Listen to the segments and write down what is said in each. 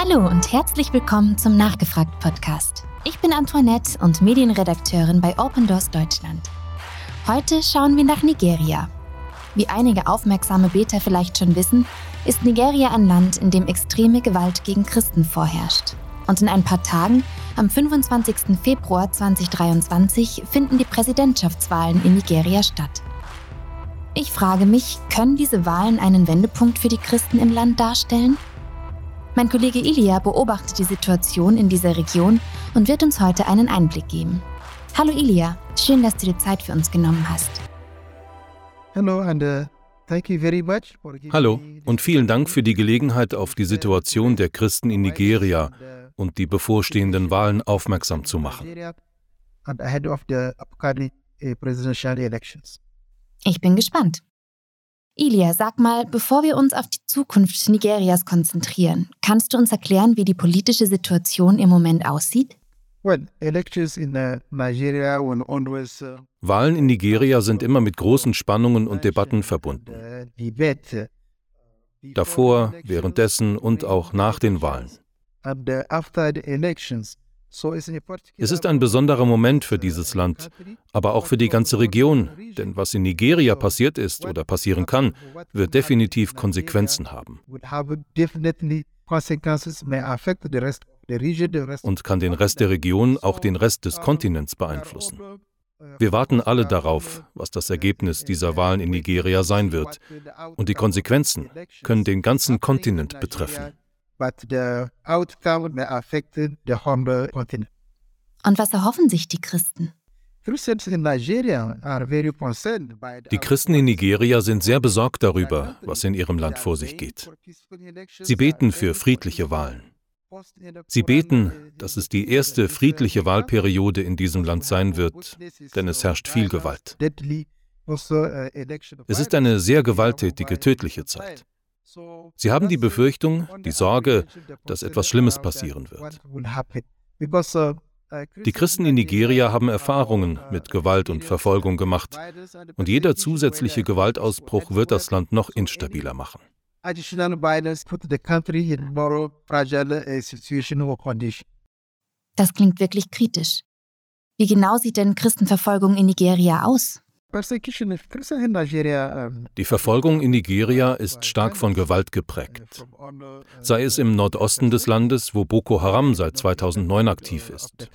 Hallo und herzlich willkommen zum Nachgefragt Podcast. Ich bin Antoinette und Medienredakteurin bei Open Doors Deutschland. Heute schauen wir nach Nigeria. Wie einige aufmerksame Beter vielleicht schon wissen, ist Nigeria ein Land, in dem extreme Gewalt gegen Christen vorherrscht. Und in ein paar Tagen, am 25. Februar 2023, finden die Präsidentschaftswahlen in Nigeria statt. Ich frage mich, können diese Wahlen einen Wendepunkt für die Christen im Land darstellen? Mein Kollege Ilia beobachtet die Situation in dieser Region und wird uns heute einen Einblick geben. Hallo Ilia, schön, dass du dir Zeit für uns genommen hast. Hallo und vielen Dank für die Gelegenheit, auf die Situation der Christen in Nigeria und die bevorstehenden Wahlen aufmerksam zu machen. Ich bin gespannt. Ilia, sag mal, bevor wir uns auf die Zukunft Nigerias konzentrieren, kannst du uns erklären, wie die politische Situation im Moment aussieht? Uh, Wahlen in Nigeria sind immer mit großen Spannungen und Debatten verbunden. Davor, währenddessen und auch nach den Wahlen. Es ist ein besonderer Moment für dieses Land, aber auch für die ganze Region, denn was in Nigeria passiert ist oder passieren kann, wird definitiv Konsequenzen haben und kann den Rest der Region, auch den Rest des Kontinents beeinflussen. Wir warten alle darauf, was das Ergebnis dieser Wahlen in Nigeria sein wird. Und die Konsequenzen können den ganzen Kontinent betreffen but the outcome may affect the whole continent. Und was erhoffen sich die Christen? Die Christen in Nigeria sind sehr besorgt darüber, was in ihrem Land vor sich geht. Sie beten für friedliche Wahlen. Sie beten, dass es die erste friedliche Wahlperiode in diesem Land sein wird, denn es herrscht viel Gewalt. Es ist eine sehr gewalttätige, tödliche Zeit. Sie haben die Befürchtung, die Sorge, dass etwas Schlimmes passieren wird. Die Christen in Nigeria haben Erfahrungen mit Gewalt und Verfolgung gemacht, und jeder zusätzliche Gewaltausbruch wird das Land noch instabiler machen. Das klingt wirklich kritisch. Wie genau sieht denn Christenverfolgung in Nigeria aus? Die Verfolgung in Nigeria ist stark von Gewalt geprägt. Sei es im Nordosten des Landes, wo Boko Haram seit 2009 aktiv ist.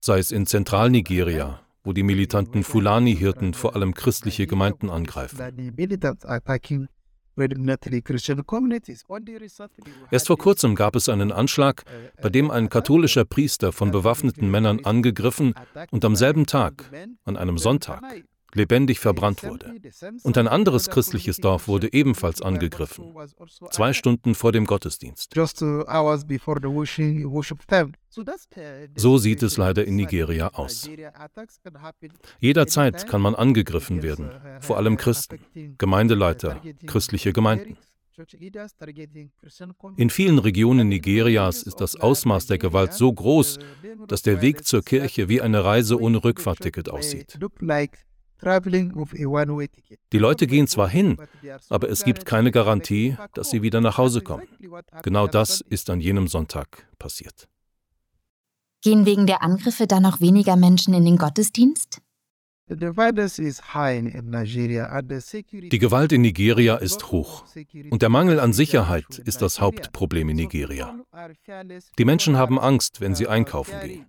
Sei es in Zentralnigeria, wo die militanten Fulani-Hirten vor allem christliche Gemeinden angreifen. Erst vor kurzem gab es einen Anschlag, bei dem ein katholischer Priester von bewaffneten Männern angegriffen und am selben Tag, an einem Sonntag, lebendig verbrannt wurde. Und ein anderes christliches Dorf wurde ebenfalls angegriffen, zwei Stunden vor dem Gottesdienst. So sieht es leider in Nigeria aus. Jederzeit kann man angegriffen werden, vor allem Christen, Gemeindeleiter, christliche Gemeinden. In vielen Regionen Nigerias ist das Ausmaß der Gewalt so groß, dass der Weg zur Kirche wie eine Reise ohne Rückfahrtticket aussieht. Die Leute gehen zwar hin, aber es gibt keine Garantie, dass sie wieder nach Hause kommen. Genau das ist an jenem Sonntag passiert. Gehen wegen der Angriffe dann noch weniger Menschen in den Gottesdienst? Die Gewalt in Nigeria ist hoch und der Mangel an Sicherheit ist das Hauptproblem in Nigeria. Die Menschen haben Angst, wenn sie einkaufen gehen.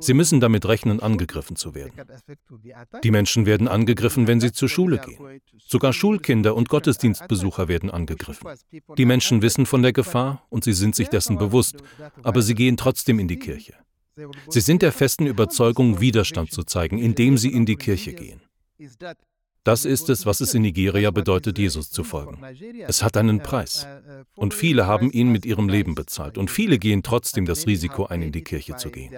Sie müssen damit rechnen, angegriffen zu werden. Die Menschen werden angegriffen, wenn sie zur Schule gehen. Sogar Schulkinder und Gottesdienstbesucher werden angegriffen. Die Menschen wissen von der Gefahr und sie sind sich dessen bewusst, aber sie gehen trotzdem in die Kirche. Sie sind der festen Überzeugung, Widerstand zu zeigen, indem sie in die Kirche gehen. Das ist es, was es in Nigeria bedeutet, Jesus zu folgen. Es hat einen Preis. Und viele haben ihn mit ihrem Leben bezahlt. Und viele gehen trotzdem das Risiko ein, in die Kirche zu gehen.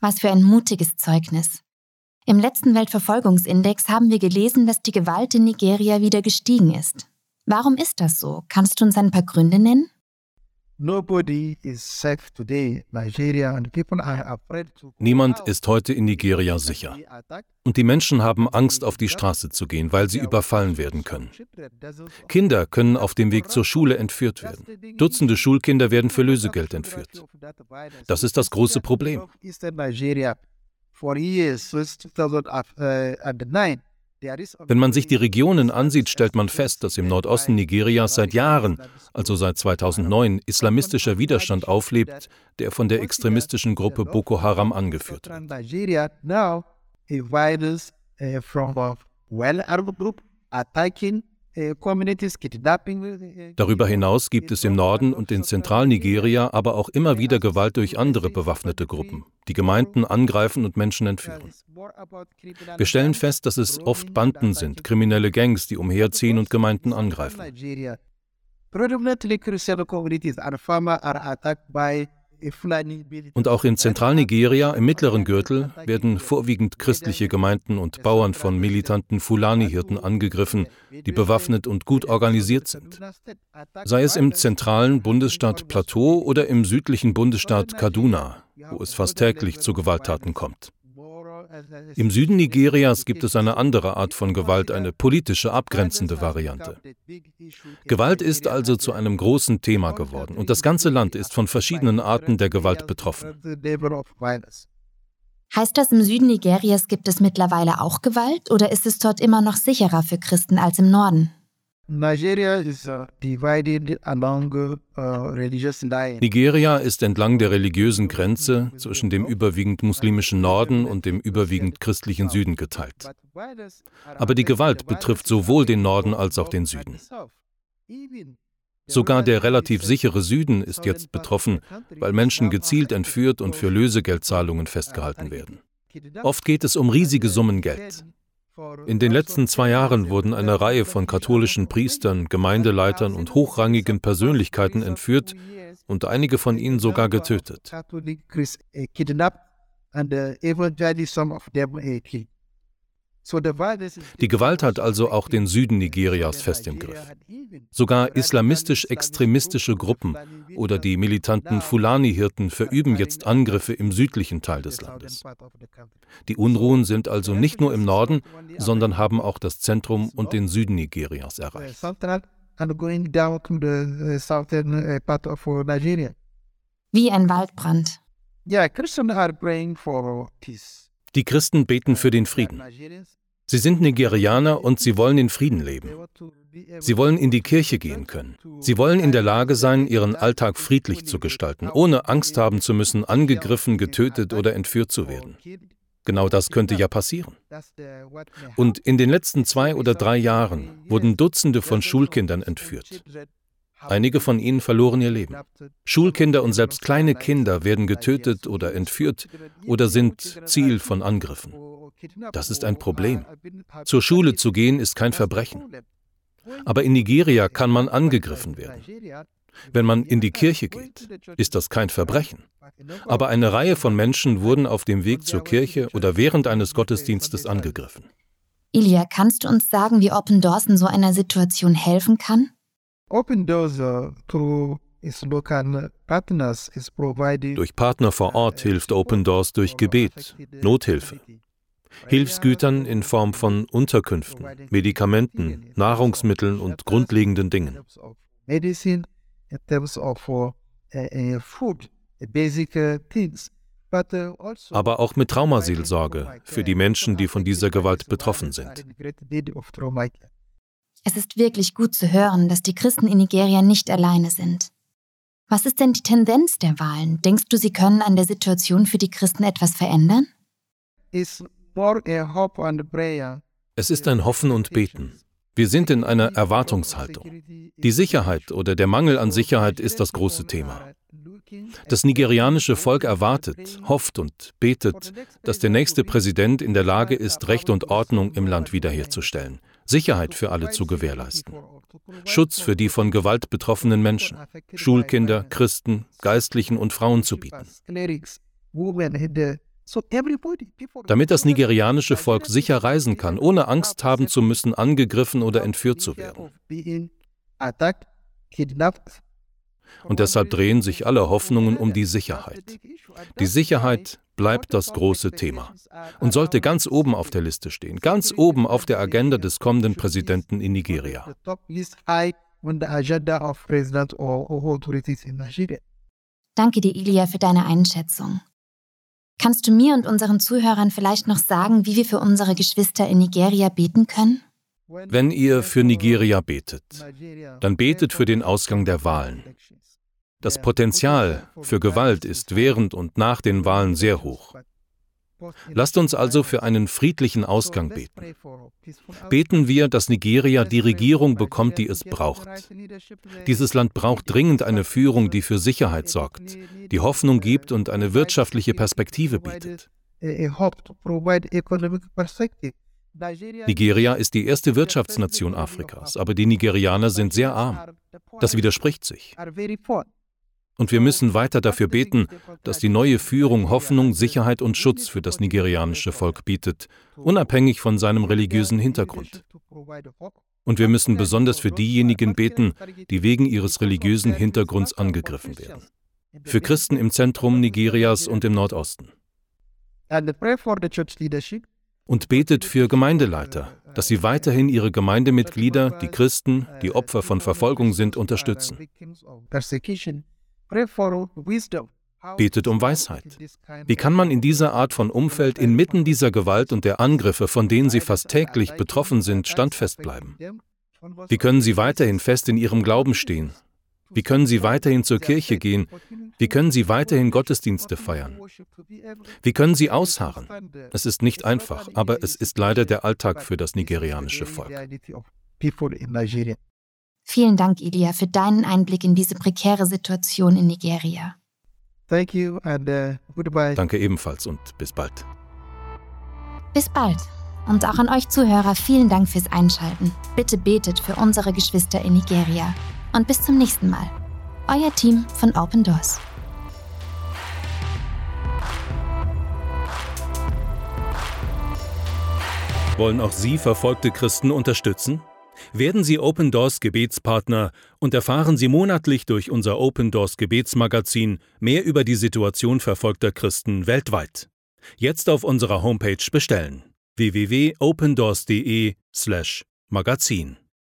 Was für ein mutiges Zeugnis. Im letzten Weltverfolgungsindex haben wir gelesen, dass die Gewalt in Nigeria wieder gestiegen ist. Warum ist das so? Kannst du uns ein paar Gründe nennen? Niemand ist heute in Nigeria sicher. Und die Menschen haben Angst, auf die Straße zu gehen, weil sie überfallen werden können. Kinder können auf dem Weg zur Schule entführt werden. Dutzende Schulkinder werden für Lösegeld entführt. Das ist das große Problem. Wenn man sich die Regionen ansieht, stellt man fest, dass im Nordosten Nigerias seit Jahren, also seit 2009, islamistischer Widerstand auflebt, der von der extremistischen Gruppe Boko Haram angeführt wird. Äh, äh, Darüber hinaus gibt es im Norden und in Zentralnigeria aber auch immer wieder Gewalt durch andere bewaffnete Gruppen, die Gemeinden angreifen und Menschen entführen. Wir stellen fest, dass es oft Banden sind, kriminelle Gangs, die umherziehen und Gemeinden angreifen. Predominantly Christian communities are farmers are attacked by und auch in Zentralnigeria im mittleren Gürtel werden vorwiegend christliche Gemeinden und Bauern von militanten Fulani-Hirten angegriffen, die bewaffnet und gut organisiert sind. Sei es im zentralen Bundesstaat Plateau oder im südlichen Bundesstaat Kaduna, wo es fast täglich zu Gewalttaten kommt. Im Süden Nigerias gibt es eine andere Art von Gewalt, eine politische abgrenzende Variante. Gewalt ist also zu einem großen Thema geworden und das ganze Land ist von verschiedenen Arten der Gewalt betroffen. Heißt das, im Süden Nigerias gibt es mittlerweile auch Gewalt oder ist es dort immer noch sicherer für Christen als im Norden? Nigeria ist uh, Nigeria ist entlang der religiösen Grenze zwischen dem überwiegend muslimischen Norden und dem überwiegend christlichen Süden geteilt. Aber die Gewalt betrifft sowohl den Norden als auch den Süden. Sogar der relativ sichere Süden ist jetzt betroffen, weil Menschen gezielt entführt und für Lösegeldzahlungen festgehalten werden. Oft geht es um riesige Summen Geld. In den letzten zwei Jahren wurden eine Reihe von katholischen Priestern, Gemeindeleitern und hochrangigen Persönlichkeiten entführt und einige von ihnen sogar getötet. Die Gewalt hat also auch den Süden Nigerias fest im Griff. Sogar islamistisch-extremistische Gruppen oder die militanten Fulani-Hirten verüben jetzt Angriffe im südlichen Teil des Landes. Die Unruhen sind also nicht nur im Norden, sondern haben auch das Zentrum und den Süden Nigerias erreicht. Wie ein Waldbrand. Die Christen beten für den Frieden. Sie sind Nigerianer und sie wollen in Frieden leben. Sie wollen in die Kirche gehen können. Sie wollen in der Lage sein, ihren Alltag friedlich zu gestalten, ohne Angst haben zu müssen, angegriffen, getötet oder entführt zu werden. Genau das könnte ja passieren. Und in den letzten zwei oder drei Jahren wurden Dutzende von Schulkindern entführt. Einige von ihnen verloren ihr Leben. Schulkinder und selbst kleine Kinder werden getötet oder entführt oder sind Ziel von Angriffen. Das ist ein Problem. Zur Schule zu gehen ist kein Verbrechen. Aber in Nigeria kann man angegriffen werden. Wenn man in die Kirche geht, ist das kein Verbrechen. Aber eine Reihe von Menschen wurden auf dem Weg zur Kirche oder während eines Gottesdienstes angegriffen. Ilya, kannst du uns sagen, wie Open Doors so einer Situation helfen kann? Open Doors through durch Partner vor Ort hilft Open Doors durch Gebet, Nothilfe, Hilfsgütern in Form von Unterkünften, Medikamenten, Nahrungsmitteln und grundlegenden Dingen. Aber auch mit Traumaseelsorge für die Menschen, die von dieser Gewalt betroffen sind. Es ist wirklich gut zu hören, dass die Christen in Nigeria nicht alleine sind. Was ist denn die Tendenz der Wahlen? Denkst du, sie können an der Situation für die Christen etwas verändern? Es ist ein Hoffen und Beten. Wir sind in einer Erwartungshaltung. Die Sicherheit oder der Mangel an Sicherheit ist das große Thema. Das nigerianische Volk erwartet, hofft und betet, dass der nächste Präsident in der Lage ist, Recht und Ordnung im Land wiederherzustellen, Sicherheit für alle zu gewährleisten, Schutz für die von Gewalt betroffenen Menschen, Schulkinder, Christen, Geistlichen und Frauen zu bieten. Damit das nigerianische Volk sicher reisen kann, ohne Angst haben zu müssen, angegriffen oder entführt zu werden. Und deshalb drehen sich alle Hoffnungen um die Sicherheit. Die Sicherheit bleibt das große Thema und sollte ganz oben auf der Liste stehen, ganz oben auf der Agenda des kommenden Präsidenten in Nigeria. Danke dir, Ilia, für deine Einschätzung. Kannst du mir und unseren Zuhörern vielleicht noch sagen, wie wir für unsere Geschwister in Nigeria beten können? Wenn ihr für Nigeria betet, dann betet für den Ausgang der Wahlen. Das Potenzial für Gewalt ist während und nach den Wahlen sehr hoch. Lasst uns also für einen friedlichen Ausgang beten. Beten wir, dass Nigeria die Regierung bekommt, die es braucht. Dieses Land braucht dringend eine Führung, die für Sicherheit sorgt, die Hoffnung gibt und eine wirtschaftliche Perspektive bietet. Nigeria ist die erste Wirtschaftsnation Afrikas, aber die Nigerianer sind sehr arm. Das widerspricht sich. Und wir müssen weiter dafür beten, dass die neue Führung Hoffnung, Sicherheit und Schutz für das nigerianische Volk bietet, unabhängig von seinem religiösen Hintergrund. Und wir müssen besonders für diejenigen beten, die wegen ihres religiösen Hintergrunds angegriffen werden. Für Christen im Zentrum Nigerias und im Nordosten. Und betet für Gemeindeleiter, dass sie weiterhin ihre Gemeindemitglieder, die Christen, die Opfer von Verfolgung sind, unterstützen. Betet um Weisheit. Wie kann man in dieser Art von Umfeld inmitten dieser Gewalt und der Angriffe, von denen sie fast täglich betroffen sind, standfest bleiben? Wie können sie weiterhin fest in ihrem Glauben stehen? Wie können sie weiterhin zur Kirche gehen? Wie können sie weiterhin Gottesdienste feiern? Wie können sie ausharren? Es ist nicht einfach, aber es ist leider der Alltag für das nigerianische Volk. Vielen Dank, Ilia, für deinen Einblick in diese prekäre Situation in Nigeria. Uh. Danke ebenfalls und bis bald. Bis bald. Und auch an euch Zuhörer vielen Dank fürs Einschalten. Bitte betet für unsere Geschwister in Nigeria. Und bis zum nächsten Mal. Euer Team von Open Doors. Wollen auch Sie verfolgte Christen unterstützen? Werden Sie Open Doors Gebetspartner und erfahren Sie monatlich durch unser Open Doors Gebetsmagazin mehr über die Situation verfolgter Christen weltweit. Jetzt auf unserer Homepage bestellen www.opendoors.de/magazin